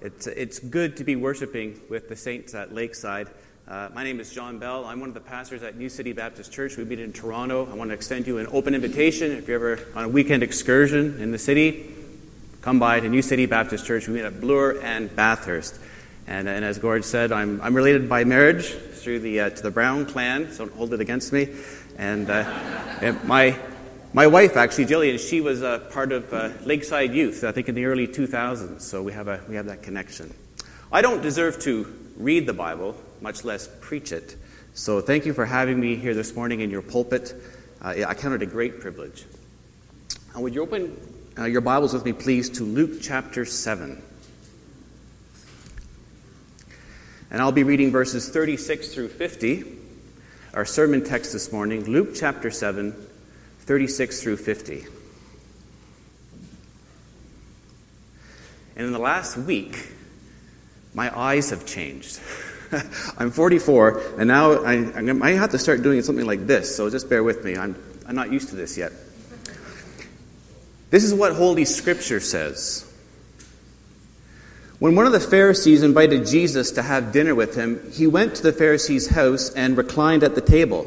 It's, it's good to be worshiping with the saints at Lakeside. Uh, my name is John Bell. I'm one of the pastors at New City Baptist Church. We meet in Toronto. I want to extend you an open invitation. If you're ever on a weekend excursion in the city, come by to New City Baptist Church. We meet at Bloor and Bathurst. And, and as Gord said, I'm, I'm related by marriage through the, uh, to the Brown clan, so don't hold it against me. And, uh, and my, my wife, actually, Jillian, she was a part of uh, Lakeside Youth, I think in the early 2000s, so we have, a, we have that connection. I don't deserve to read the Bible, much less preach it. So thank you for having me here this morning in your pulpit. Uh, I count it a great privilege. And would you open uh, your Bibles with me, please, to Luke chapter 7. And I'll be reading verses 36 through 50, our sermon text this morning, Luke chapter 7, 36 through 50. And in the last week, my eyes have changed. I'm 44, and now I, I might have to start doing something like this, so just bear with me. I'm, I'm not used to this yet. This is what Holy Scripture says. When one of the Pharisees invited Jesus to have dinner with him, he went to the Pharisee's house and reclined at the table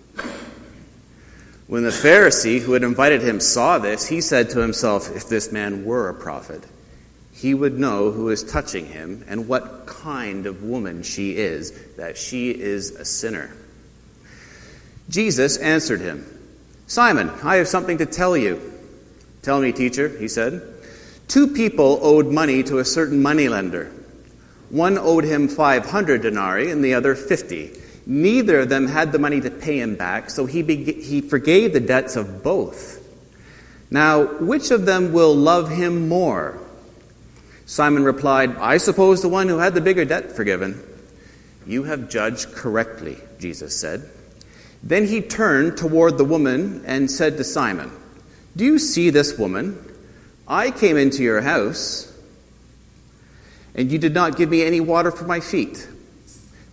When the Pharisee who had invited him saw this, he said to himself, If this man were a prophet, he would know who is touching him and what kind of woman she is, that she is a sinner. Jesus answered him, Simon, I have something to tell you. Tell me, teacher, he said. Two people owed money to a certain moneylender. One owed him 500 denarii and the other 50. Neither of them had the money to pay him back, so he, he forgave the debts of both. Now, which of them will love him more? Simon replied, I suppose the one who had the bigger debt forgiven. You have judged correctly, Jesus said. Then he turned toward the woman and said to Simon, Do you see this woman? I came into your house, and you did not give me any water for my feet.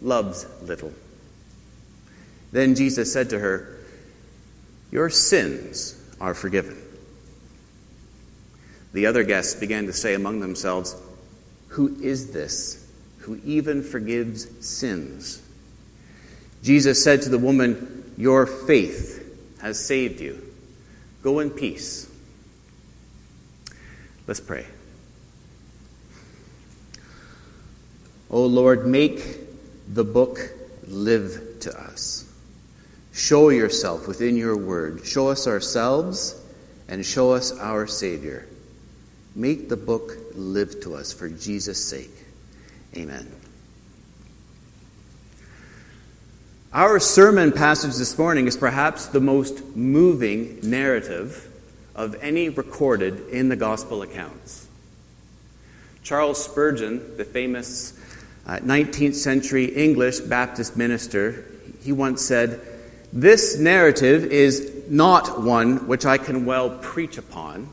loves little. Then Jesus said to her, Your sins are forgiven. The other guests began to say among themselves, Who is this who even forgives sins? Jesus said to the woman, Your faith has saved you. Go in peace. Let's pray. O Lord, make the book live to us. Show yourself within your word. Show us ourselves and show us our Savior. Make the book live to us for Jesus' sake. Amen. Our sermon passage this morning is perhaps the most moving narrative of any recorded in the gospel accounts. Charles Spurgeon, the famous uh, 19th century English Baptist minister, he once said, This narrative is not one which I can well preach upon.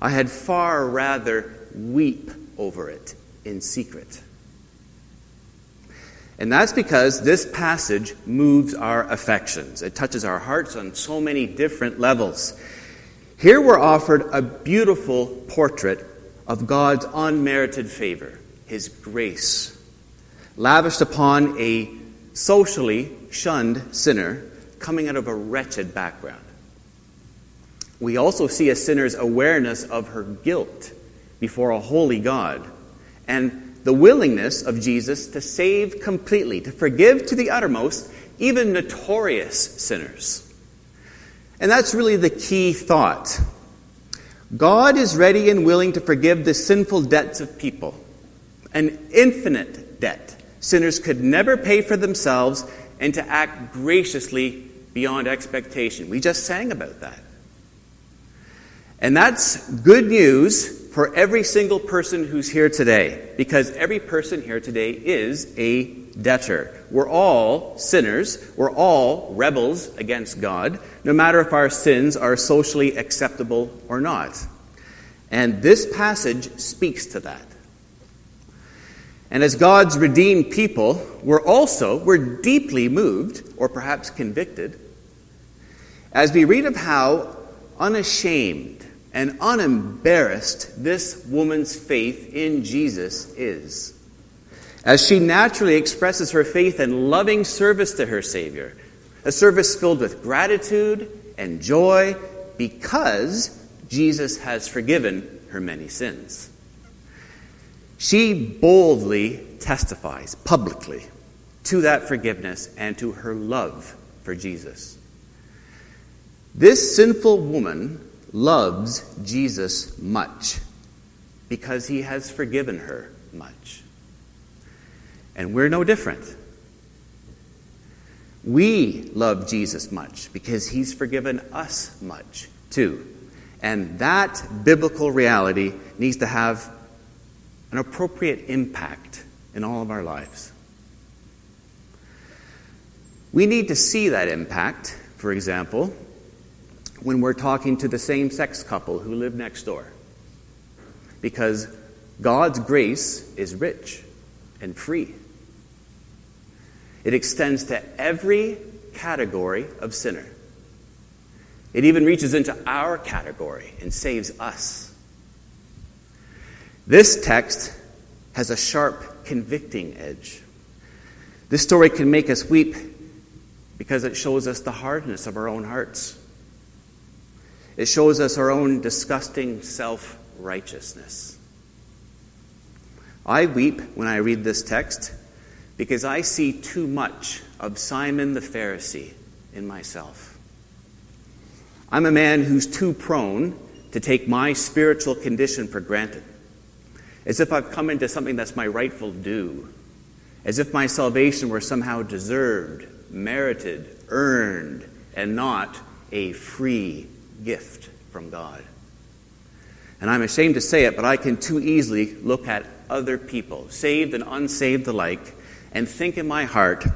I had far rather weep over it in secret. And that's because this passage moves our affections. It touches our hearts on so many different levels. Here we're offered a beautiful portrait of God's unmerited favor his grace, lavished upon a socially shunned sinner coming out of a wretched background. We also see a sinner's awareness of her guilt before a holy God and the willingness of Jesus to save completely, to forgive to the uttermost, even notorious sinners. And that's really the key thought. God is ready and willing to forgive the sinful debts of people, an infinite debt sinners could never pay for themselves, and to act graciously beyond expectation. We just sang about that. And that's good news for every single person who's here today, because every person here today is a debtor. We're all sinners. We're all rebels against God, no matter if our sins are socially acceptable or not. And this passage speaks to that. And as God's redeemed people, we're also, we're deeply moved, or perhaps convicted, as we read of how unashamed and unembarrassed this woman's faith in Jesus is. As she naturally expresses her faith in loving service to her Savior, a service filled with gratitude and joy because Jesus has forgiven her many sins. She boldly testifies publicly to that forgiveness and to her love for Jesus. This sinful woman loves Jesus much because he has forgiven her much. And we're no different. We love Jesus much because he's forgiven us much too. And that biblical reality needs to have an appropriate impact in all of our lives. We need to see that impact, for example, when we're talking to the same sex couple who live next door. Because God's grace is rich and free. It extends to every category of sinner. It even reaches into our category and saves us. This text has a sharp, convicting edge. This story can make us weep because it shows us the hardness of our own hearts. It shows us our own disgusting self righteousness. I weep when I read this text because I see too much of Simon the Pharisee in myself. I'm a man who's too prone to take my spiritual condition for granted as if I've come into something that's my rightful due, as if my salvation were somehow deserved, merited, earned, and not a free gift from God. And I'm ashamed to say it, but I can too easily look at other people, saved and unsaved alike, and think in my heart,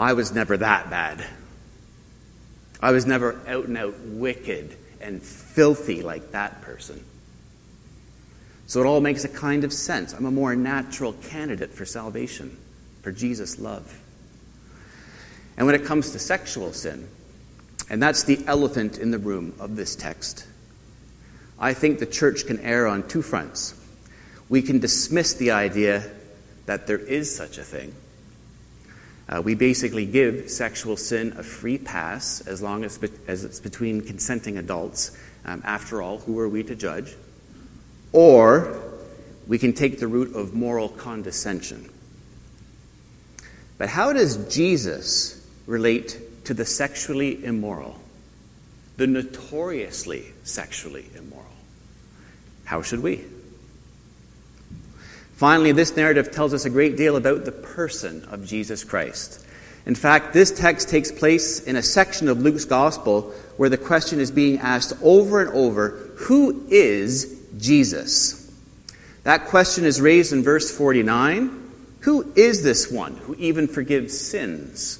I was never that bad. I was never out and out wicked and filthy like that person. So it all makes a kind of sense. I'm a more natural candidate for salvation, for Jesus' love. And when it comes to sexual sin, and that's the elephant in the room of this text, I think the church can err on two fronts. We can dismiss the idea that there is such a thing. Uh, we basically give sexual sin a free pass as long as, as it's between consenting adults. Um, after all, who are we to judge? Or we can take the route of moral condescension. But how does Jesus relate to the sexually immoral, the notoriously sexually immoral? How should we? Finally, this narrative tells us a great deal about the person of Jesus Christ. In fact, this text takes place in a section of Luke's gospel where the question is being asked over and over who is Jesus? That question is raised in verse 49. Who is this one who even forgives sins?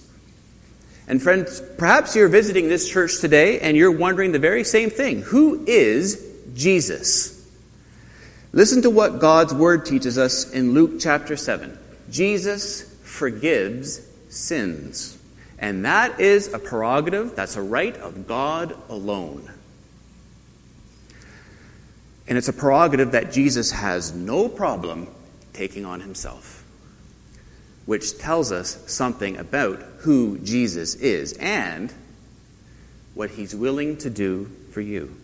And friends, perhaps you're visiting this church today and you're wondering the very same thing. Who is Jesus? Listen to what God's word teaches us in Luke chapter 7. Jesus forgives sins. And that is a prerogative, that's a right of God alone. And it's a prerogative that Jesus has no problem taking on himself, which tells us something about who Jesus is and what he's willing to do for you.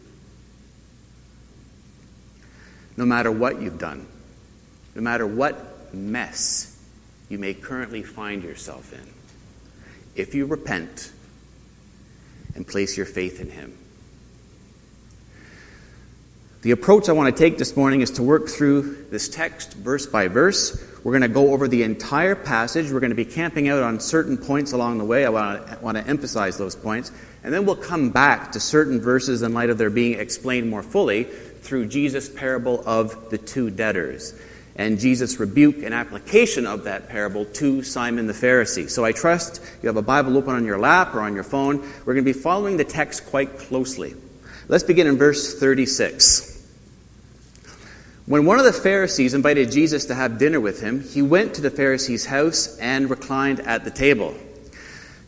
No matter what you've done, no matter what mess you may currently find yourself in, if you repent and place your faith in Him. The approach I want to take this morning is to work through this text verse by verse. We're going to go over the entire passage. We're going to be camping out on certain points along the way. I want to, emphasize those points. And then we'll come back to certain verses in light of their being explained more fully through Jesus' parable of the two debtors and Jesus' rebuke and application of that parable to Simon the Pharisee. So I trust you have a Bible open on your lap or on your phone. We're going to be following the text quite closely. Let's begin in verse 36. When one of the Pharisees invited Jesus to have dinner with him, he went to the Pharisee's house and reclined at the table.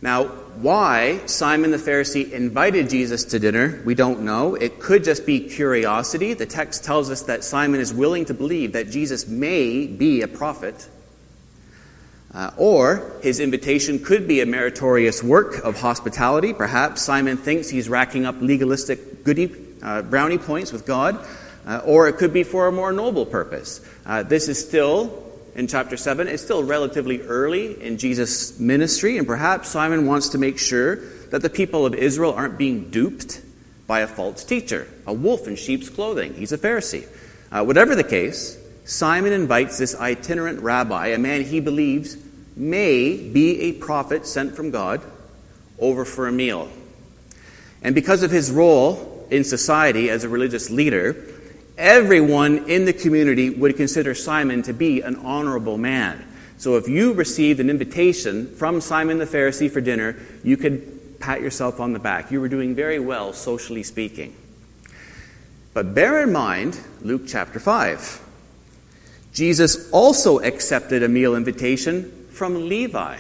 Now, why Simon the Pharisee invited Jesus to dinner, we don't know. It could just be curiosity. The text tells us that Simon is willing to believe that Jesus may be a prophet. Uh, or his invitation could be a meritorious work of hospitality. Perhaps Simon thinks he's racking up legalistic goody, uh, brownie points with God uh, or it could be for a more noble purpose. Uh, this is still, in chapter 7, it's still relatively early in Jesus' ministry, and perhaps Simon wants to make sure that the people of Israel aren't being duped by a false teacher, a wolf in sheep's clothing. He's a Pharisee. Uh, whatever the case, Simon invites this itinerant rabbi, a man he believes may be a prophet sent from God, over for a meal. And because of his role in society as a religious leader, everyone in the community would consider Simon to be an honorable man. So if you received an invitation from Simon the Pharisee for dinner, you could pat yourself on the back. You were doing very well, socially speaking. But bear in mind Luke chapter 5. Jesus also accepted a meal invitation from Levi,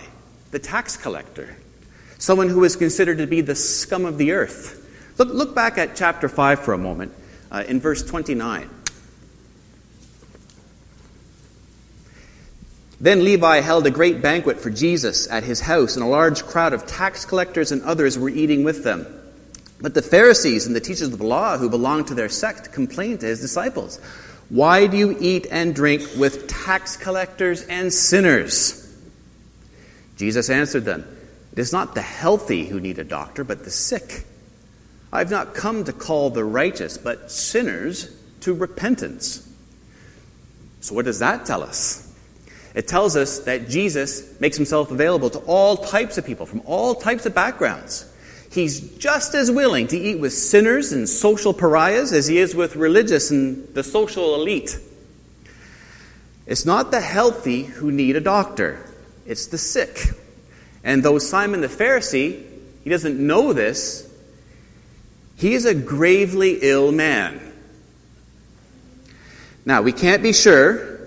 the tax collector, someone who was considered to be the scum of the earth. Look, back at chapter 5 for a moment uh, in verse 29. Then Levi held a great banquet for Jesus at his house, and a large crowd of tax collectors and others were eating with them. But the Pharisees and the teachers of the law who belonged to their sect complained to his disciples, Why do you eat and drink with tax collectors and sinners? Jesus answered them, It is not the healthy who need a doctor, but the sick. I've not come to call the righteous, but sinners to repentance. So, what does that tell us? It tells us that Jesus makes himself available to all types of people from all types of backgrounds. He's just as willing to eat with sinners and social pariahs as he is with religious and the social elite. It's not the healthy who need a doctor, it's the sick. And though Simon the Pharisee, he doesn't know this, he is a gravely ill man. Now, we can't be sure,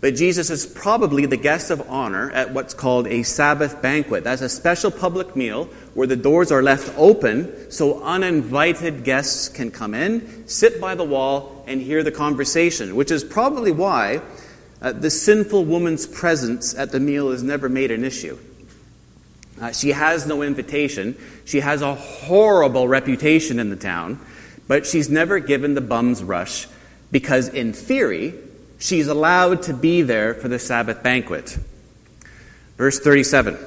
but Jesus is probably the guest of honor at what's called a Sabbath banquet. That's a special public meal where the doors are left open so uninvited guests can come in, sit by the wall, and hear the conversation, which is probably why uh, the sinful woman's presence at the meal is never made an issue. Uh, she has no invitation. She has a horrible reputation in the town, but she's never given the bum's rush because, in theory, she's allowed to be there for the Sabbath banquet. Verse 37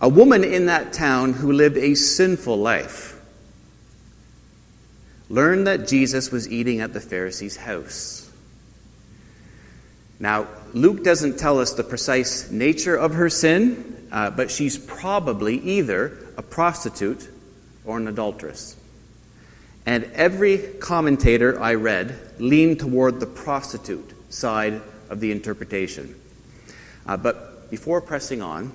A woman in that town who lived a sinful life learned that Jesus was eating at the Pharisee's house. Now, Luke doesn't tell us the precise nature of her sin, uh, but she's probably either a prostitute or an adulteress. And every commentator I read leaned toward the prostitute side of the interpretation. Uh, but before pressing on,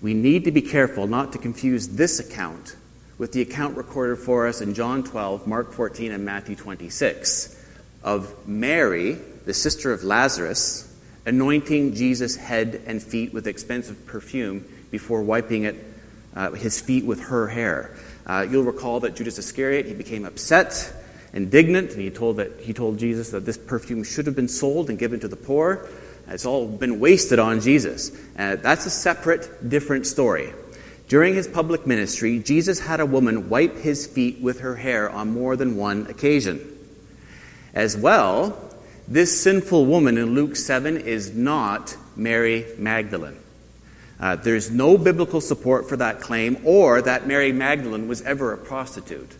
we need to be careful not to confuse this account with the account recorded for us in John 12, Mark 14, and Matthew 26 of Mary, the sister of Lazarus, anointing Jesus' head and feet with expensive perfume before wiping it, uh, his feet with her hair. Uh, you'll recall that Judas Iscariot, he became upset, indignant, and he told, that, he told Jesus that this perfume should have been sold and given to the poor. It's all been wasted on Jesus. Uh, that's a separate, different story. During his public ministry, Jesus had a woman wipe his feet with her hair on more than one occasion. As well, this sinful woman in Luke 7 is not Mary Magdalene. Uh, there's no biblical support for that claim or that Mary Magdalene was ever a prostitute.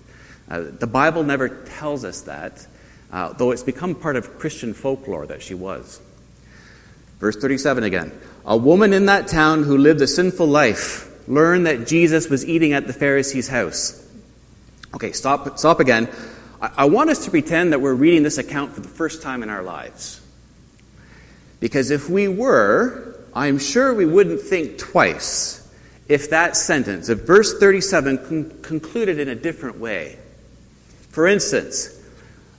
Uh, the Bible never tells us that, uh, though it's become part of Christian folklore that she was. Verse 37 again. A woman in that town who lived a sinful life learned that Jesus was eating at the Pharisee's house. Okay, stop, stop again. I, want us to pretend that we're reading this account for the first time in our lives. Because if we were, I'm sure we wouldn't think twice if that sentence if verse 37 con- concluded in a different way. For instance,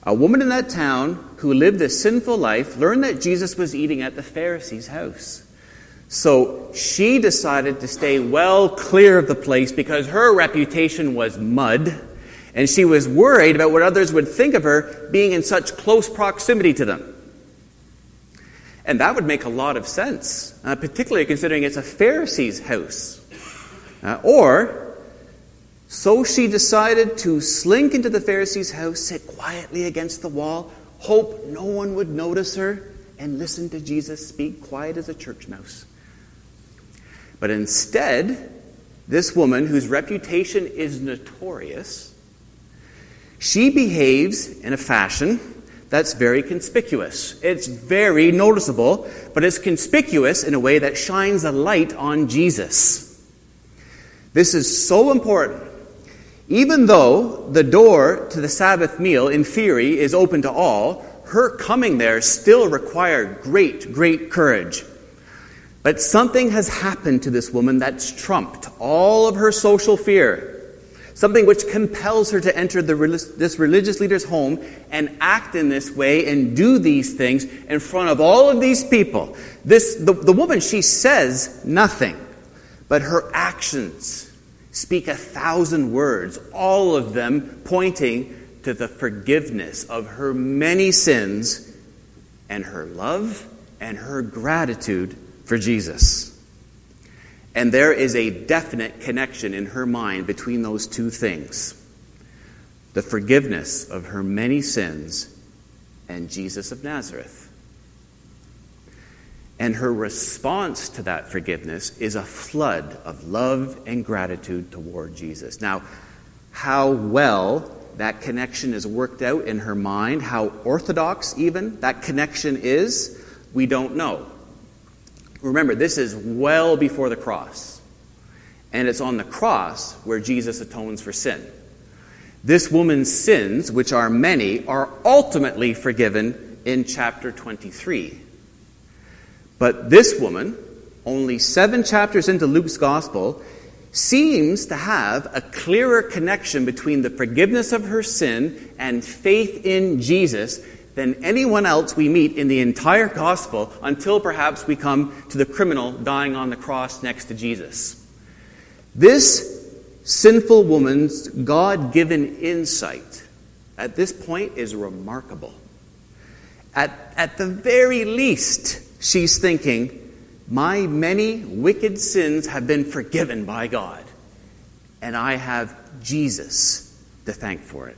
a woman in that town who lived a sinful life learned that Jesus was eating at the Pharisee's house. So she decided to stay well clear of the place because her reputation was mud, and she was worried about what others would think of her being in such close proximity to them. And that would make a lot of sense, uh, particularly considering it's a Pharisee's house. Uh, or, so she decided to slink into the Pharisee's house, sit quietly against the wall, hope no one would notice her, and listen to Jesus speak quiet as a church mouse. But instead, this woman, whose reputation is notorious, she behaves in a fashion that's very conspicuous. It's very noticeable, but it's conspicuous in a way that shines a light on Jesus. This is so important. Even though the door to the Sabbath meal, in theory, is open to all, her coming there still required great, great courage. But something has happened to this woman that's trumped all of her social fear something which compels her to enter the, this religious leader's home and act in this way and do these things in front of all of these people. This, the, the woman, she says nothing, but her actions speak a thousand words, all of them pointing to the forgiveness of her many sins and her love and her gratitude for Jesus. And there is a definite connection in her mind between those two things the forgiveness of her many sins and Jesus of Nazareth. And her response to that forgiveness is a flood of love and gratitude toward Jesus. Now, how well that connection is worked out in her mind, how orthodox even that connection is, we don't know. Remember, this is well before the cross. And it's on the cross where Jesus atones for sin. This woman's sins, which are many, are ultimately forgiven in chapter 23. But this woman, only seven chapters into Luke's gospel, seems to have a clearer connection between the forgiveness of her sin and faith in Jesus than anyone else we meet in the entire gospel until perhaps we come to the criminal dying on the cross next to Jesus. This sinful woman's God given insight at this point is remarkable. At, at the very least, she's thinking, My many wicked sins have been forgiven by God, and I have Jesus to thank for it.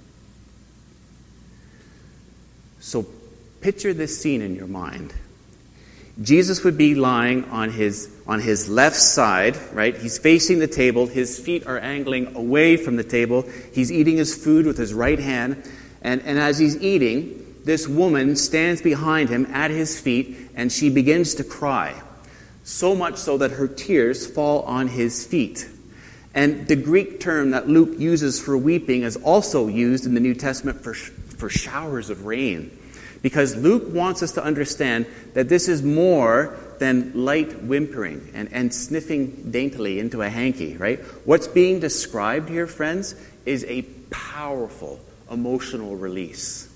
So picture this scene in your mind. Jesus would be lying on his, on his left side, right? He's facing the table. His feet are angling away from the table. He's eating his food with his right hand. And, and as he's eating, this woman stands behind him at his feet and she begins to cry. So much so that her tears fall on his feet. And the Greek term that Luke uses for weeping is also used in the New Testament for, for showers of rain. Because Luke wants us to understand that this is more than light whimpering and, and sniffing daintily into a hanky, right? What's being described here, friends, is a powerful emotional release.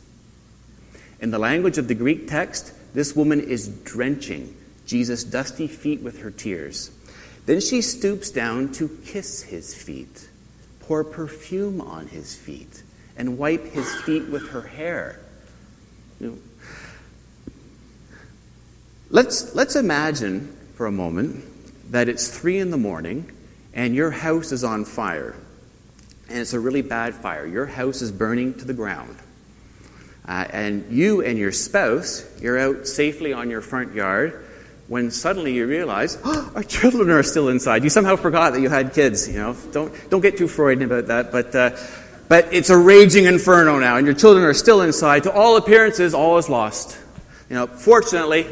In the language of the Greek text, this woman is drenching Jesus' dusty feet with her tears. Then she stoops down to kiss his feet, pour perfume on his feet, and wipe his feet with her hair. You know, let's, let's imagine for a moment that it's three in the morning and your house is on fire. And it's a really bad fire. Your house is burning to the ground. Uh, and you and your spouse, you're out safely on your front yard when suddenly you realize, oh, our children are still inside. You somehow forgot that you had kids, you know. Don't, don't get too Freudian about that. But, uh, but it's a raging inferno now, and your children are still inside. To all appearances, all is lost. You know, fortunately,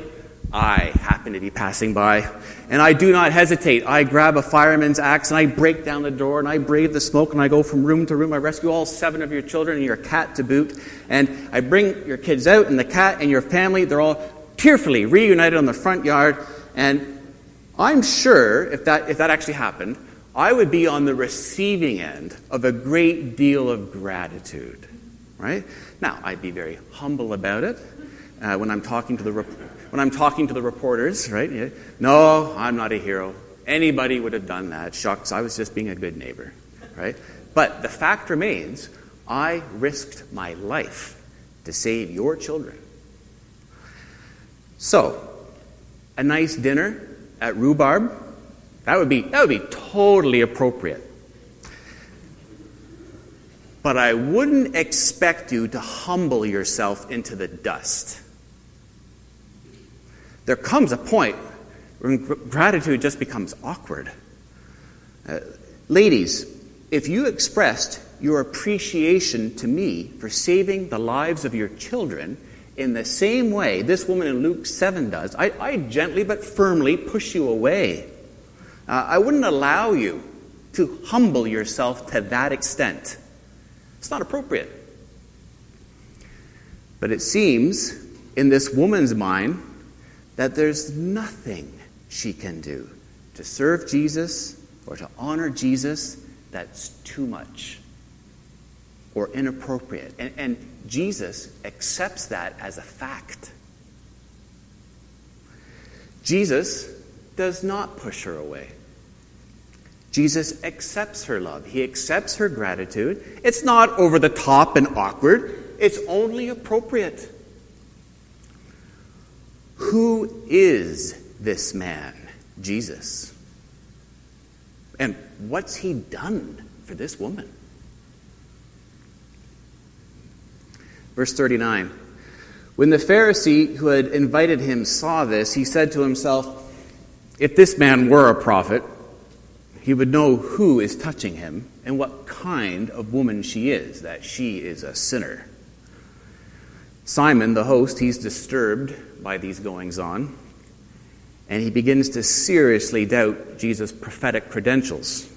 I happen to be passing by, and I do not hesitate. I grab a fireman's axe and I break down the door and I brave the smoke and I go from room to room. I rescue all seven of your children and your cat to boot. And I bring your kids out, and the cat and your family, they're all tearfully reunited on the front yard. And I'm sure if that, if that actually happened, I would be on the receiving end of a great deal of gratitude. Right? Now, I'd be very humble about it uh, when I'm talking to the when I'm talking to the reporters, right? Yeah. No, I'm not a hero. Anybody would have done that. Shucks, I was just being a good neighbor, right? But the fact remains, I risked my life to save your children. So, a nice dinner at Rhubarb, that would be that would be totally appropriate. But I wouldn't expect you to humble yourself into the dust. There comes a point when gratitude just becomes awkward. Uh, ladies, if you expressed your appreciation to me for saving the lives of your children in the same way this woman in Luke 7 does, I, I gently but firmly push you away. Uh, I wouldn't allow you to humble yourself to that extent. It's not appropriate. But it seems in this woman's mind, that there's nothing she can do to serve Jesus or to honor Jesus that's too much or inappropriate. And, and Jesus accepts that as a fact. Jesus does not push her away. Jesus accepts her love. He accepts her gratitude. It's not over the top and awkward, it's only appropriate. Who is this man, Jesus? And what's he done for this woman? Verse 39 When the Pharisee who had invited him saw this, he said to himself, If this man were a prophet, he would know who is touching him and what kind of woman she is, that she is a sinner. Simon, the host, he's disturbed by these goings on, and he begins to seriously doubt Jesus' prophetic credentials.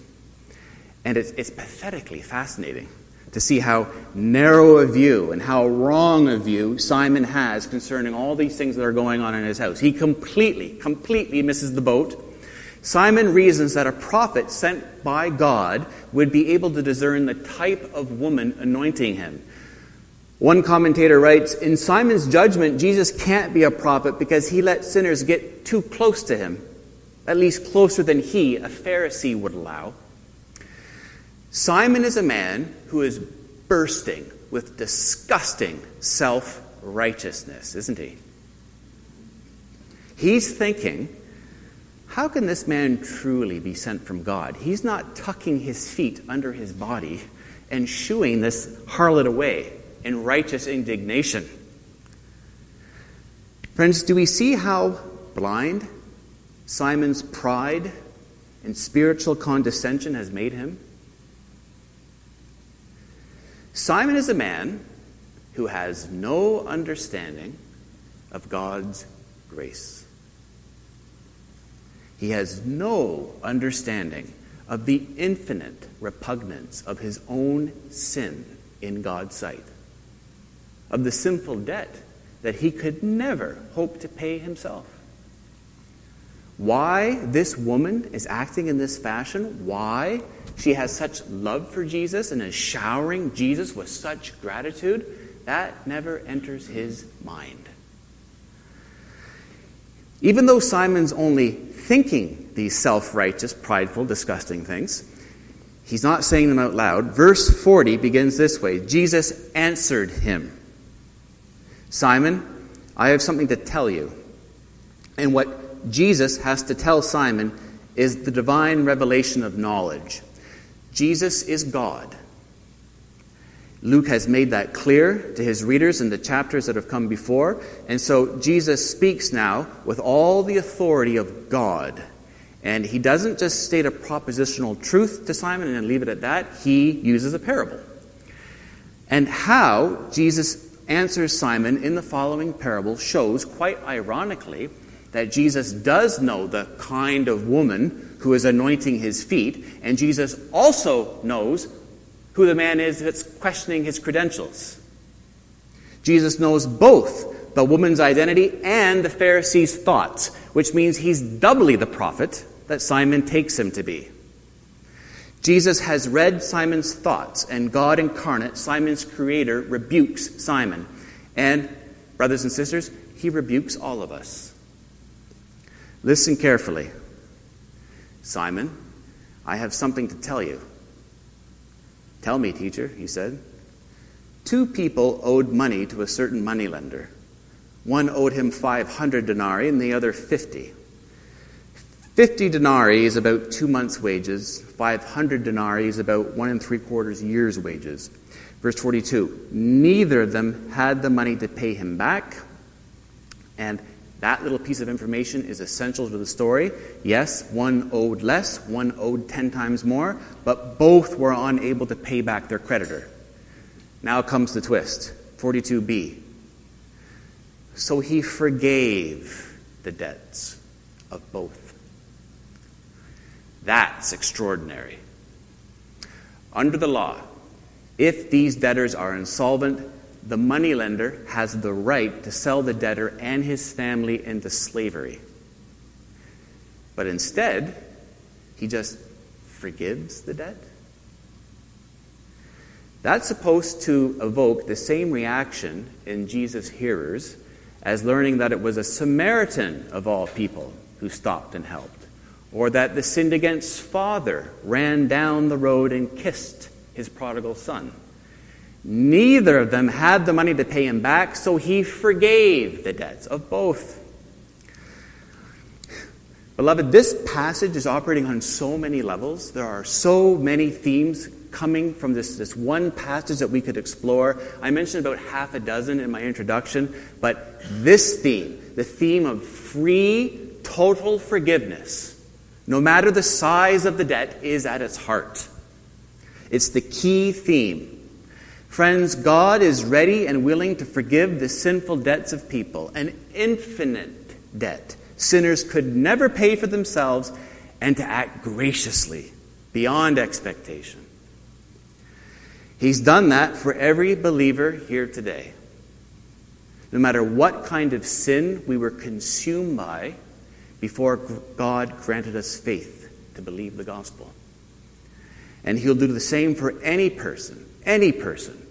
And it's, it's pathetically fascinating to see how narrow a view and how wrong a view Simon has concerning all these things that are going on in his house. He completely, completely misses the boat. Simon reasons that a prophet sent by God would be able to discern the type of woman anointing him. One commentator writes In Simon's judgment, Jesus can't be a prophet because he let sinners get too close to him, at least closer than he, a Pharisee, would allow. Simon is a man who is bursting with disgusting self righteousness, isn't he? He's thinking, how can this man truly be sent from God? He's not tucking his feet under his body and shooing this harlot away in righteous indignation. Friends, do we see how blind Simon's pride and spiritual condescension has made him? Simon is a man who has no understanding of God's grace. He has no understanding of the infinite repugnance of his own sin in God's sight of the sinful debt that he could never hope to pay himself. Why this woman is acting in this fashion, why she has such love for Jesus and is showering Jesus with such gratitude, That never enters his mind. Even though Simon's only thinking these self righteous, prideful, disgusting things, he's not saying them out loud. Verse 40 begins this way Jesus answered him Simon, I have something to tell you. And what Jesus has to tell Simon is the divine revelation of knowledge. Jesus is God. Luke has made that clear to his readers in the chapters that have come before. And so Jesus speaks now with all the authority of God. And he doesn't just state a propositional truth to Simon and leave it at that, he uses a parable. And how Jesus answers Simon in the following parable shows, quite ironically, that Jesus does know the kind of woman who is anointing his feet, and Jesus also knows who the man is that's questioning his credentials. Jesus knows both the woman's identity and the Pharisee's thoughts, which means he's doubly the prophet that Simon takes him to be. Jesus has read Simon's thoughts, and God incarnate, Simon's creator, rebukes Simon. And, brothers and sisters, he rebukes all of us. Listen carefully. Simon, I have something to tell you. Tell me, teacher, he said. Two people owed money to a certain moneylender. One owed him 500 denarii and the other 50. 50 denarii is about two months' wages. 500 denarii is about one and three quarters years' wages. Verse 42 Neither of them had the money to pay him back. And that little piece of information is essential to the story. Yes, one owed less, one owed 10 times more, but both were unable to pay back their creditor. Now comes the twist 42b. So he forgave the debts of both. That's extraordinary. Under the law, if these debtors are insolvent, the moneylender has the right to sell the debtor and his family into slavery. But instead, he just forgives the debt. That's supposed to evoke the same reaction in Jesus' hearers as learning that it was a Samaritan of all people who stopped and helped, or that the sinned against father ran down the road and kissed his prodigal son. Neither of them had the money to pay him back, so he forgave the debts of both. Beloved, this passage is operating on so many levels. There are so many themes coming from this, this one passage that we could explore. I mentioned about half a dozen in my introduction, but this theme, the theme of free, total forgiveness, no matter the size of the debt, is at its heart. It's the key theme Friends, God is ready and willing to forgive the sinful debts of people, an infinite debt sinners could never pay for themselves, and to act graciously beyond expectation. He's done that for every believer here today. No matter what kind of sin we were consumed by before God granted us faith to believe the gospel. And He'll do the same for any person, any person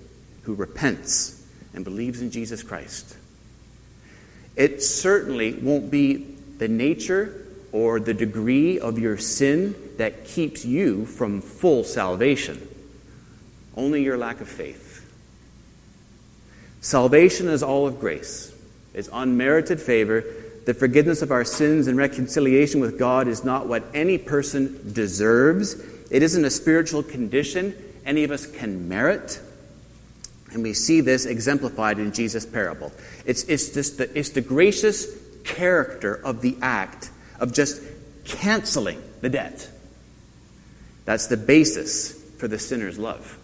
who repents and believes in Jesus Christ. It certainly won't be the nature or the degree of your sin that keeps you from full salvation, only your lack of faith. Salvation is all of grace, it's unmerited favor. The forgiveness of our sins and reconciliation with God is not what any person deserves. It isn't a spiritual condition any of us can merit. And we see this exemplified in Jesus' parable. It's, it's, just the, it's the gracious character of the act of just canceling the debt. That's the basis for the sinner's love.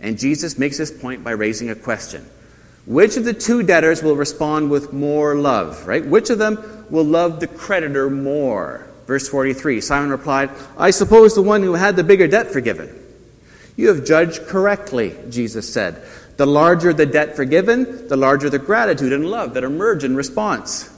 And Jesus makes this point by raising a question. Which of the two debtors will respond with more love, right? Which of them will love the creditor more? Verse 43 Simon replied, I suppose the one who had the bigger debt forgiven. You have judged correctly, Jesus said. The larger the debt forgiven, the larger the gratitude and love that emerge in response.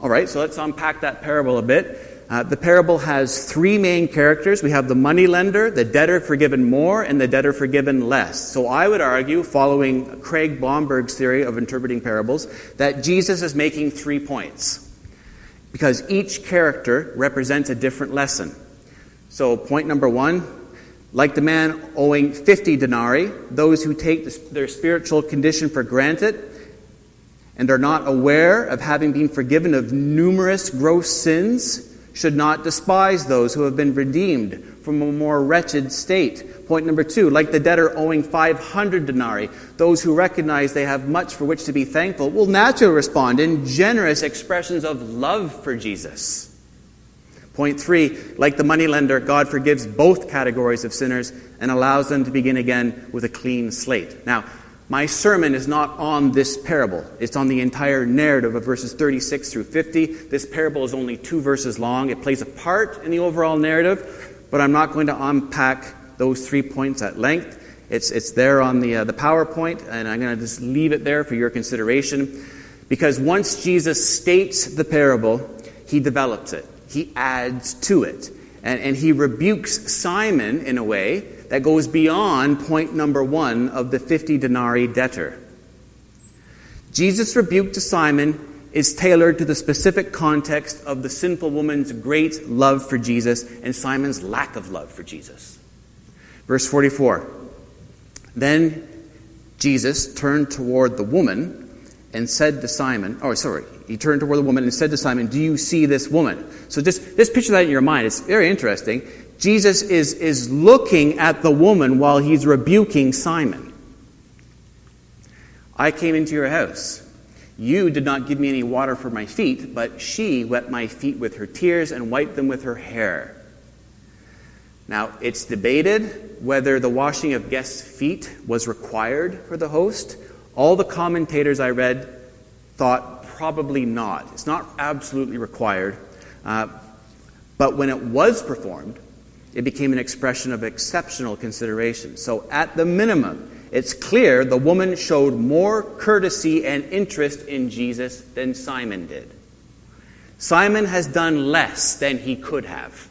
All right, so let's unpack that parable a bit. Uh, the parable has three main characters. We have the money lender, the debtor forgiven more, and the debtor forgiven less. So I would argue, following Craig Blomberg's theory of interpreting parables, that Jesus is making three points. Because each character represents a different lesson. So, point number one like the man owing 50 denarii, those who take their spiritual condition for granted and are not aware of having been forgiven of numerous gross sins should not despise those who have been redeemed from a more wretched state. Point number two, like the debtor owing 500 denarii, those who recognize they have much for which to be thankful will naturally respond in generous expressions of love for Jesus. Point three, like the moneylender, God forgives both categories of sinners and allows them to begin again with a clean slate. Now, my sermon is not on this parable. It's on the entire narrative of verses 36 through 50. This parable is only two verses long. It plays a part in the overall narrative, but I'm not going to unpack those three points at length. It's, it's there on the, uh, the PowerPoint, and I'm going to just leave it there for your consideration. Because once Jesus states the parable, he develops it, he adds to it. And, and he rebukes Simon in a way that goes beyond point number one of the 50 denarii debtor. Jesus' rebuke to Simon is tailored to the specific context of the sinful woman's great love for Jesus and Simon's lack of love for Jesus. Verse 44 Then Jesus turned toward the woman and said to Simon, oh, sorry, he turned toward the woman and said to Simon, Do you see this woman? So just, just picture that in your mind. It's very interesting. Jesus is, is looking at the woman while he's rebuking Simon. I came into your house. You did not give me any water for my feet, but she wet my feet with her tears and wiped them with her hair. Now, it's debated whether the washing of guests' feet was required for the host. All the commentators I read thought probably not. It's not absolutely required. Uh, but when it was performed, it became an expression of exceptional consideration. So, at the minimum, it's clear the woman showed more courtesy and interest in Jesus than Simon did. Simon has done less than he could have.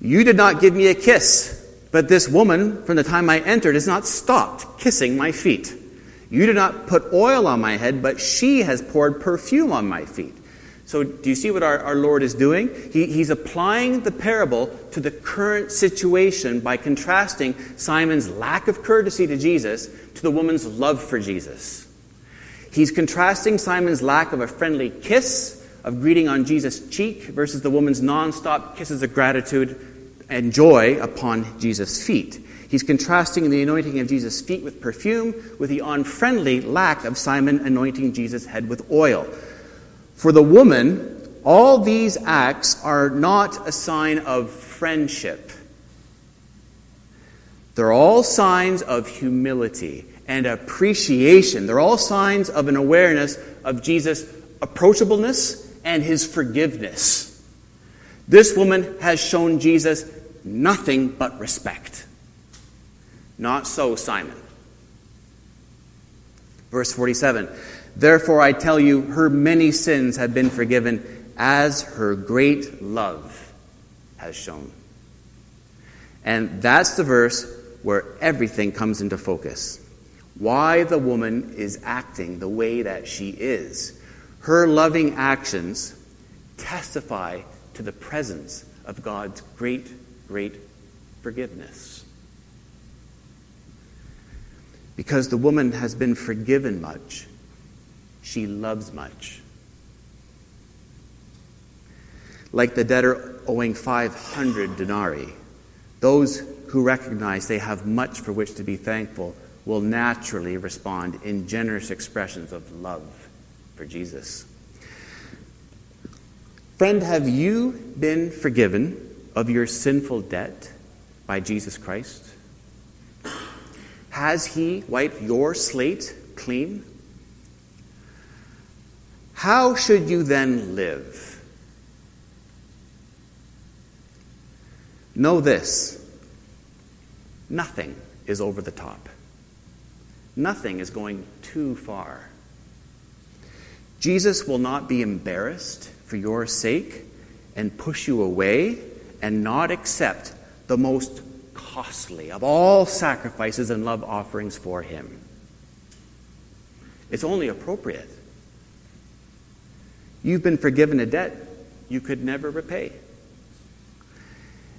You did not give me a kiss, but this woman, from the time I entered, has not stopped kissing my feet. You did not put oil on my head, but she has poured perfume on my feet. So, do you see what our, our Lord is doing? He, he's applying the parable to the current situation by contrasting Simon's lack of courtesy to Jesus to the woman's love for Jesus. He's contrasting Simon's lack of a friendly kiss, of greeting on Jesus' cheek, versus the woman's nonstop kisses of gratitude and joy upon Jesus' feet. He's contrasting the anointing of Jesus' feet with perfume with the unfriendly lack of Simon anointing Jesus' head with oil. For the woman, all these acts are not a sign of friendship. They're all signs of humility and appreciation. They're all signs of an awareness of Jesus' approachableness and his forgiveness. This woman has shown Jesus nothing but respect. Not so, Simon. Verse 47 Therefore, I tell you, her many sins have been forgiven, as her great love has shown. And that's the verse where everything comes into focus. Why the woman is acting the way that she is. Her loving actions testify to the presence of God's great, great forgiveness. Because the woman has been forgiven much she loves much. Like the debtor owing 500 denarii, those who recognize they have much for which to be thankful will naturally respond in generous expressions of love for Jesus. Friend, have you been forgiven of your sinful debt by Jesus Christ? Has He wiped your slate clean? How should you then live? Know this nothing is over the top, nothing is going too far. Jesus will not be embarrassed for your sake, and push you away and not accept the most costly of all sacrifices and love offerings for Him. It's only appropriate. You've been forgiven a debt you could never repay.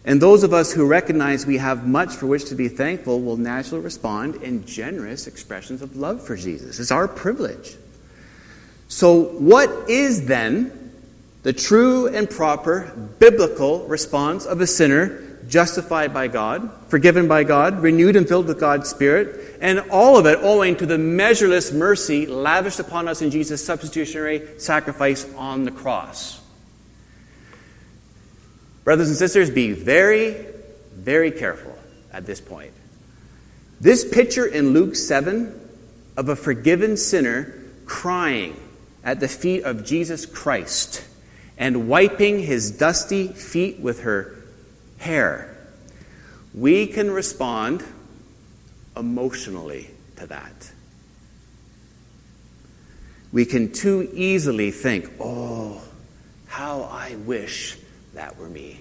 And those of us who recognize we have much for which to be thankful will naturally respond in generous expressions of love for Jesus. It's our privilege. So, what is then the true and proper biblical response of a sinner justified by God, forgiven by God, renewed and filled with God's Spirit, and all of it owing to the measureless mercy lavished upon us in Jesus' substitutionary sacrifice on the cross? Brothers and sisters, be very, very careful at this point. This picture in Luke 7 of a forgiven sinner crying at the feet of Jesus Christ and wiping his dusty feet with her hair, we can respond emotionally to that. We can too easily think, oh, how I wish that were me.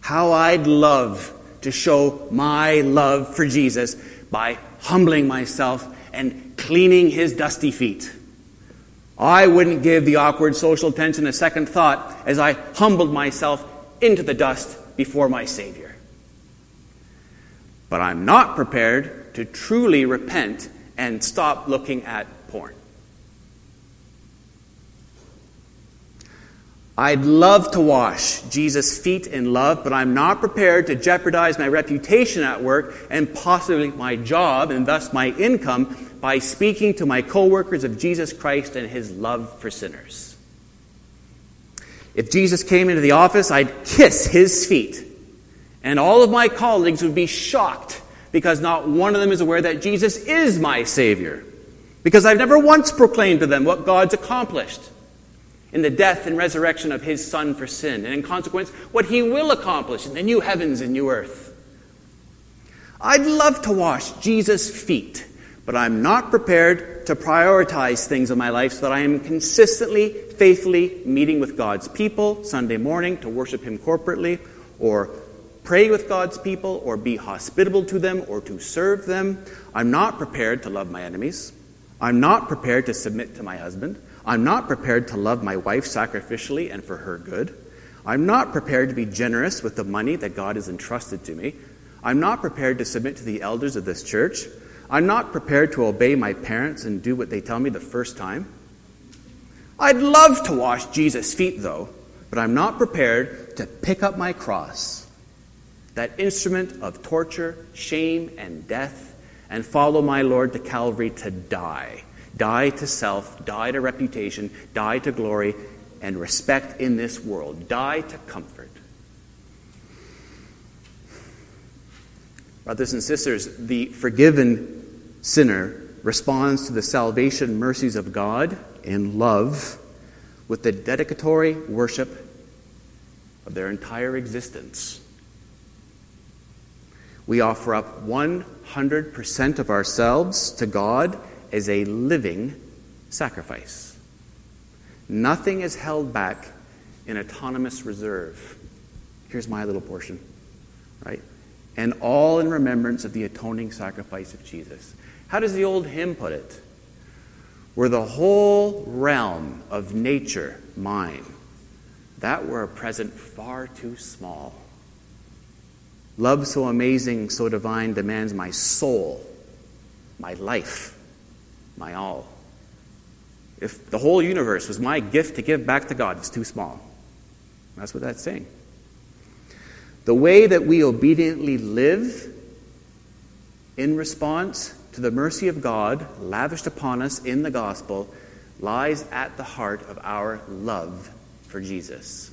How I'd love to show my love for Jesus by humbling myself and cleaning his dusty feet. I wouldn't give the awkward social tension a second thought as I humbled myself into the dust before my Savior. But I'm not prepared to truly repent and stop looking at porn. I'd love to wash Jesus' feet in love, but I'm not prepared to jeopardize my reputation at work and possibly my job and thus my income by speaking to my coworkers of Jesus Christ and his love for sinners. If Jesus came into the office, I'd kiss his feet, and all of my colleagues would be shocked because not one of them is aware that Jesus is my Savior, because I've never once proclaimed to them what God's accomplished in the death and resurrection of his Son for sin, and in consequence, what he will accomplish in the new heavens and new earth. I'd love to wash Jesus' feet, but I'm not prepared to prioritize things in my life so that I am consistently, faithfully meeting with God's people Sunday morning to worship him corporately, or pray with God's people, or be hospitable to them, or to serve them. I'm not prepared to love my enemies. I'm not prepared to submit to my husband. I'm not prepared to love my wife sacrificially and for her good. I'm not prepared to be generous with the money that God has entrusted to me. I'm not prepared to submit to the elders of this church. I'm not prepared to obey my parents and do what they tell me the first time. I'd love to wash Jesus' feet, though, but I'm not prepared to pick up my cross, that instrument of torture, shame, and death, and follow my Lord to Calvary to die Die to self, die to reputation, die to glory and respect in this world, die to comfort. Brothers and sisters, the forgiven sinner responds to the salvation mercies of God in love with the dedicatory worship of their entire existence. We offer up 100% of ourselves to God as a living sacrifice. Nothing is held back in autonomous reserve. Here's my little portion, right? And all in remembrance of the atoning sacrifice of Jesus. How does the old hymn put it? Were the whole realm of nature mine, that were a present far too small. Love so amazing, so divine demands my soul, my life my all. If the whole universe was my gift to give back to God, it's too small. That's what that's saying. The way that we obediently live in response to the mercy of God lavished upon us in the gospel lies at the heart of our love for Jesus.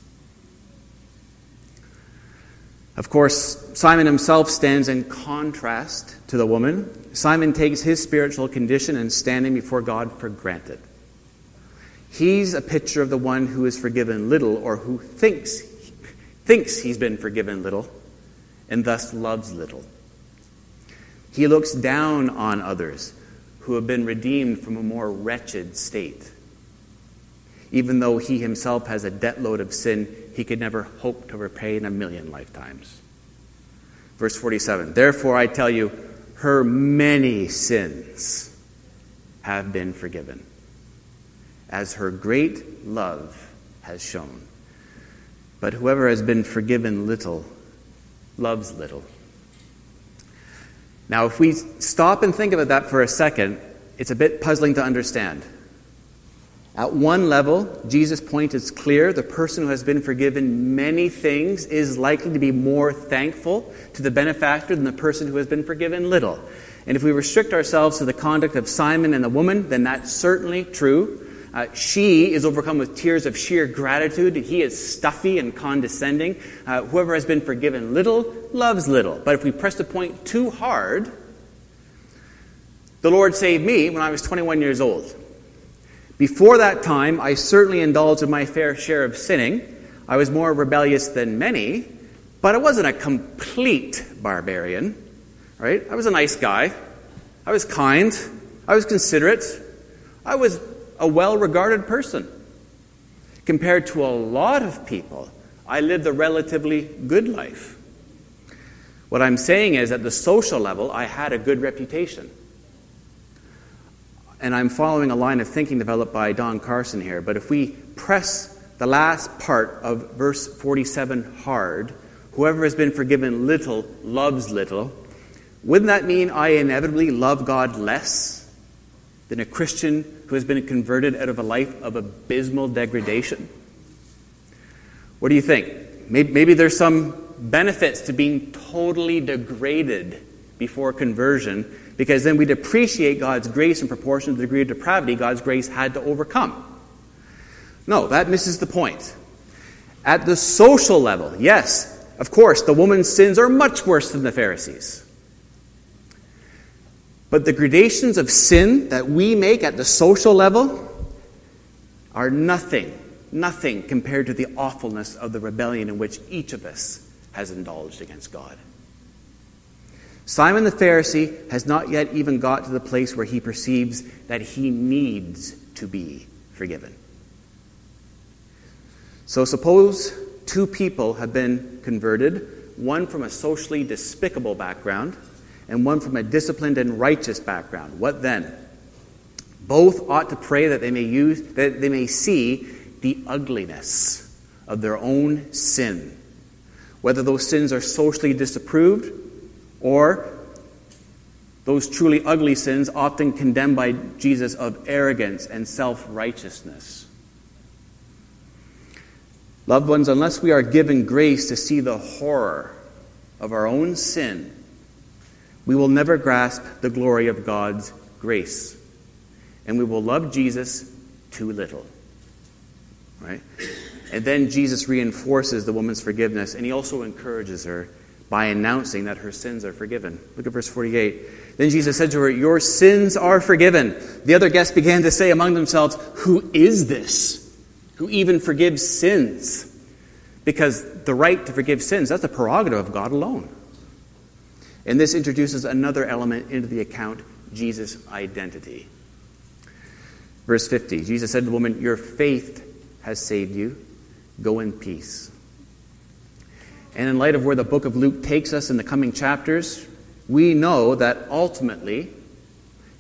Of course, Simon himself stands in contrast to the woman. Simon takes his spiritual condition and standing before God for granted. He's a picture of the one who is forgiven little or who thinks thinks he's been forgiven little and thus loves little. He looks down on others who have been redeemed from a more wretched state. even though he himself has a debt load of sin he could never hope to repay in a million lifetimes. Verse 47 Therefore I tell you, her many sins have been forgiven, as her great love has shown. But whoever has been forgiven little loves little. Now, if we stop and think about that for a second, it's a bit puzzling to understand. At one level, Jesus' point is clear. The person who has been forgiven many things is likely to be more thankful to the benefactor than the person who has been forgiven little. And if we restrict ourselves to the conduct of Simon and the woman, then that's certainly true. Uh, she is overcome with tears of sheer gratitude. He is stuffy and condescending. Uh, whoever has been forgiven little loves little. But if we press the point too hard, the Lord saved me when I was 21 years old. Before that time, I certainly indulged in my fair share of sinning. I was more rebellious than many, but I wasn't a complete barbarian, right? I was a nice guy. I was kind. I was considerate. I was a well regarded person. Compared to a lot of people, I lived a relatively good life. What I'm saying is, at the social level, I had a good reputation and I'm following a line of thinking developed by Don Carson here, but if we press the last part of verse 47 hard, whoever has been forgiven little loves little, wouldn't that mean I inevitably love God less than a Christian who has been converted out of a life of abysmal degradation? What do you think? Maybe, maybe there's some benefits to being totally degraded before conversion because then we'd appreciate God's grace in proportion to the degree of depravity God's grace had to overcome. No, that misses the point. At the social level, yes, of course, the woman's sins are much worse than the Pharisees. But the gradations of sin that we make at the social level are nothing, nothing compared to the awfulness of the rebellion in which each of us has indulged against God. Simon the Pharisee has not yet even got to the place where he perceives that he needs to be forgiven. So suppose two people have been converted, one from a socially despicable background and one from a disciplined and righteous background. What then? Both ought to pray that they may use that they may see the ugliness of their own sin. Whether those sins are socially disapproved or those truly ugly sins, often condemned by Jesus, of arrogance and self righteousness. Loved ones, unless we are given grace to see the horror of our own sin, we will never grasp the glory of God's grace. And we will love Jesus too little. Right? And then Jesus reinforces the woman's forgiveness, and he also encourages her by announcing that her sins are forgiven. Look at verse 48. Then Jesus said to her, Your sins are forgiven. The other guests began to say among themselves, Who is this who even forgives sins? Because the right to forgive sins, that's a prerogative of God alone. And this introduces another element into the account Jesus' identity. Verse 50 Jesus said to the woman, Your faith has saved you. Go in peace. And in light of where the book of Luke takes us in the coming chapters, we know that ultimately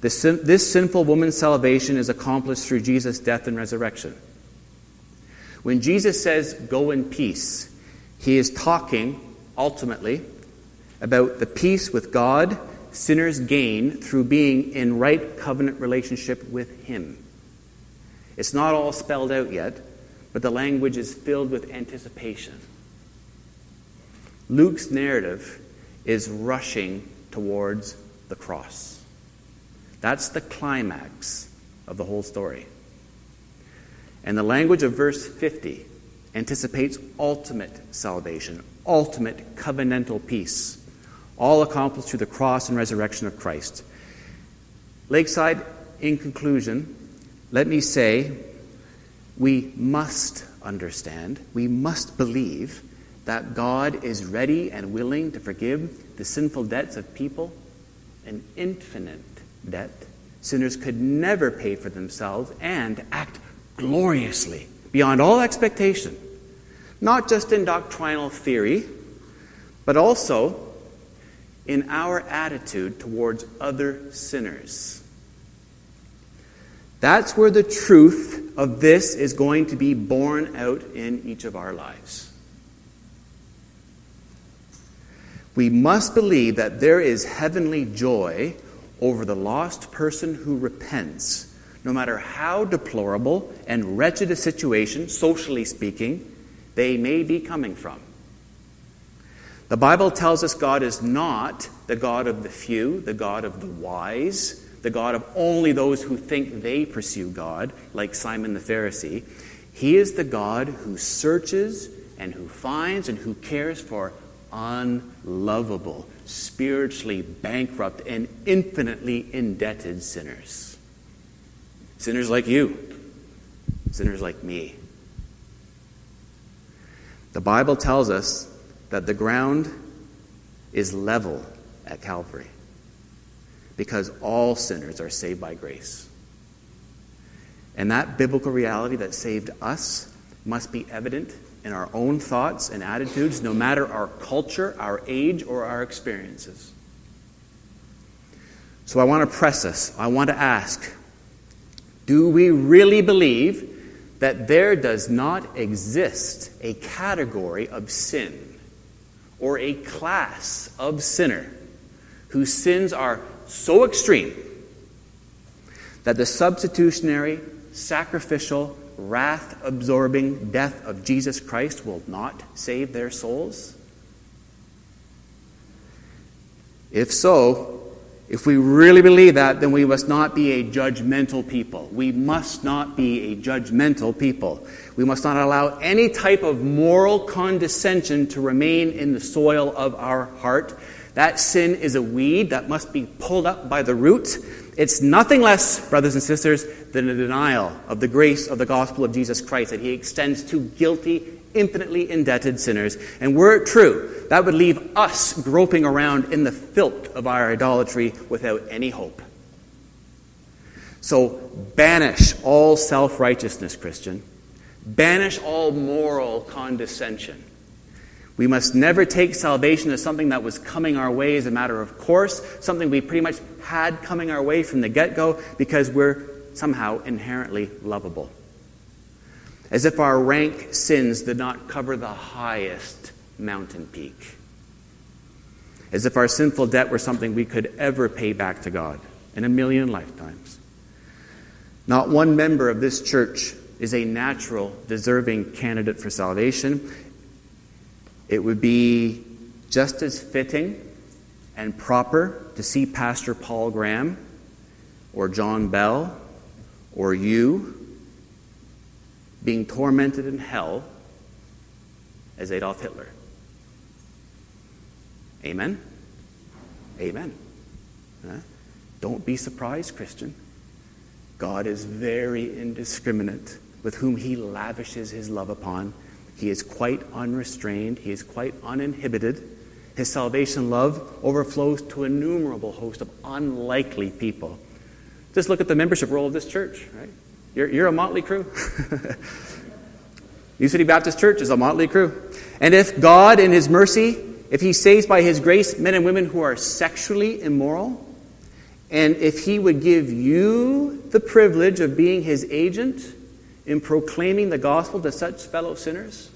this, this sinful woman's salvation is accomplished through Jesus' death and resurrection. When Jesus says, Go in peace, he is talking ultimately about the peace with God sinners gain through being in right covenant relationship with Him. It's not all spelled out yet, but the language is filled with anticipation. Luke's narrative is rushing towards the cross. That's the climax of the whole story. And the language of verse 50 anticipates ultimate salvation, ultimate covenantal peace, all accomplished through the cross and resurrection of Christ. Lakeside, in conclusion, let me say we must understand, we must believe that God is ready and willing to forgive the sinful debts of people, an infinite debt sinners could never pay for themselves, and act gloriously, beyond all expectation, not just in doctrinal theory, but also in our attitude towards other sinners. That's where the truth of this is going to be borne out in each of our lives. We must believe that there is heavenly joy over the lost person who repents, no matter how deplorable and wretched a situation, socially speaking, they may be coming from. The Bible tells us God is not the God of the few, the God of the wise, the God of only those who think they pursue God, like Simon the Pharisee. He is the God who searches and who finds and who cares for unlovable, spiritually bankrupt, and infinitely indebted sinners. Sinners like you, sinners like me. The Bible tells us that the ground is level at Calvary because all sinners are saved by grace. And that biblical reality that saved us must be evident in our own thoughts and attitudes, no matter our culture, our age, or our experiences. So I want to press us. I want to ask do we really believe that there does not exist a category of sin or a class of sinner whose sins are so extreme that the substitutionary, sacrificial, wrath absorbing death of Jesus Christ will not save their souls? If so, if we really believe that, then we must not be a judgmental people. We must not be a judgmental people. We must not allow any type of moral condescension to remain in the soil of our heart. That sin is a weed that must be pulled up by the root it's nothing less, brothers and sisters, than a denial of the grace of the gospel of Jesus Christ that he extends to guilty, infinitely indebted sinners. And were it true, that would leave us groping around in the filth of our idolatry without any hope. So banish all self righteousness, Christian. Banish all moral condescension. We must never take salvation as something that was coming our way as a matter of course, something we pretty much had coming our way from the get go because we're somehow inherently lovable. As if our rank sins did not cover the highest mountain peak. As if our sinful debt were something we could ever pay back to God in a million lifetimes. Not one member of this church is a natural, deserving candidate for salvation. It would be just as fitting and proper to see Pastor Paul Graham or John Bell or you being tormented in hell as Adolf Hitler. Amen? Amen. Huh? Don't be surprised, Christian. God is very indiscriminate with whom he lavishes his love upon he is quite unrestrained, he is quite uninhibited. His salvation love overflows to innumerable host of unlikely people. Just look at the membership roll of this church, right? You're, you're a motley crew. New City Baptist Church is a motley crew. And if God, in His mercy, if He saves by His grace men and women who are sexually immoral, and if He would give you the privilege of being His agent, in proclaiming the gospel to such fellow sinners?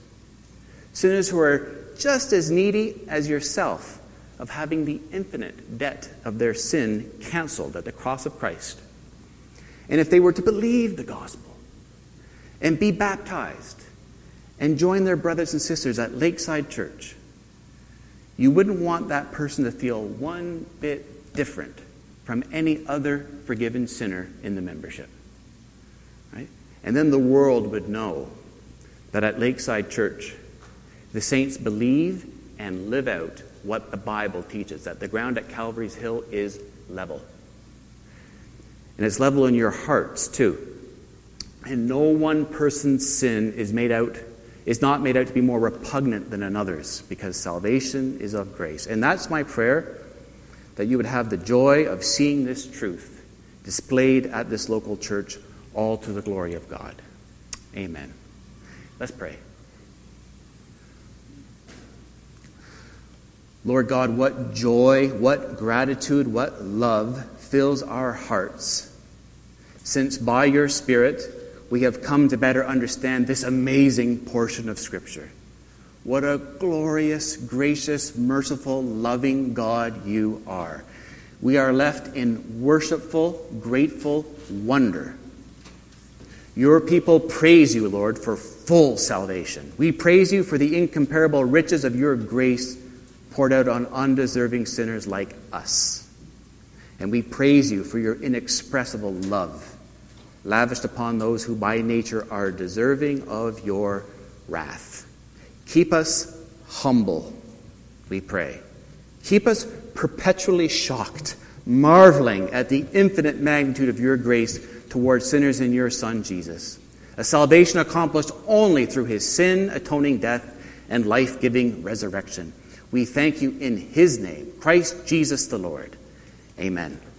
Sinners who are just as needy as yourself of having the infinite debt of their sin canceled at the cross of Christ. And if they were to believe the gospel and be baptized and join their brothers and sisters at Lakeside Church, you wouldn't want that person to feel one bit different from any other forgiven sinner in the membership. Right? And then the world would know that at Lakeside Church, the saints believe and live out what the Bible teaches that the ground at Calvary's Hill is level. And it's level in your hearts, too. And no one person's sin is made out is not made out to be more repugnant than another's because salvation is of grace. And that's my prayer that you would have the joy of seeing this truth displayed at this local church all to the glory of God. Amen. Let's pray. Lord God, what joy, what gratitude, what love fills our hearts, since by your Spirit we have come to better understand this amazing portion of Scripture. What a glorious, gracious, merciful, loving God you are. We are left in worshipful, grateful wonder. Your people praise you, Lord, for full salvation. We praise you for the incomparable riches of your grace poured out on undeserving sinners like us. And we praise you for your inexpressible love lavished upon those who by nature are deserving of your wrath. Keep us humble, we pray. Keep us perpetually shocked, marveling at the infinite magnitude of your grace towards sinners in your Son, Jesus. A salvation accomplished only through his sin atoning death and life giving resurrection. We thank you in his name, Christ Jesus the Lord. Amen.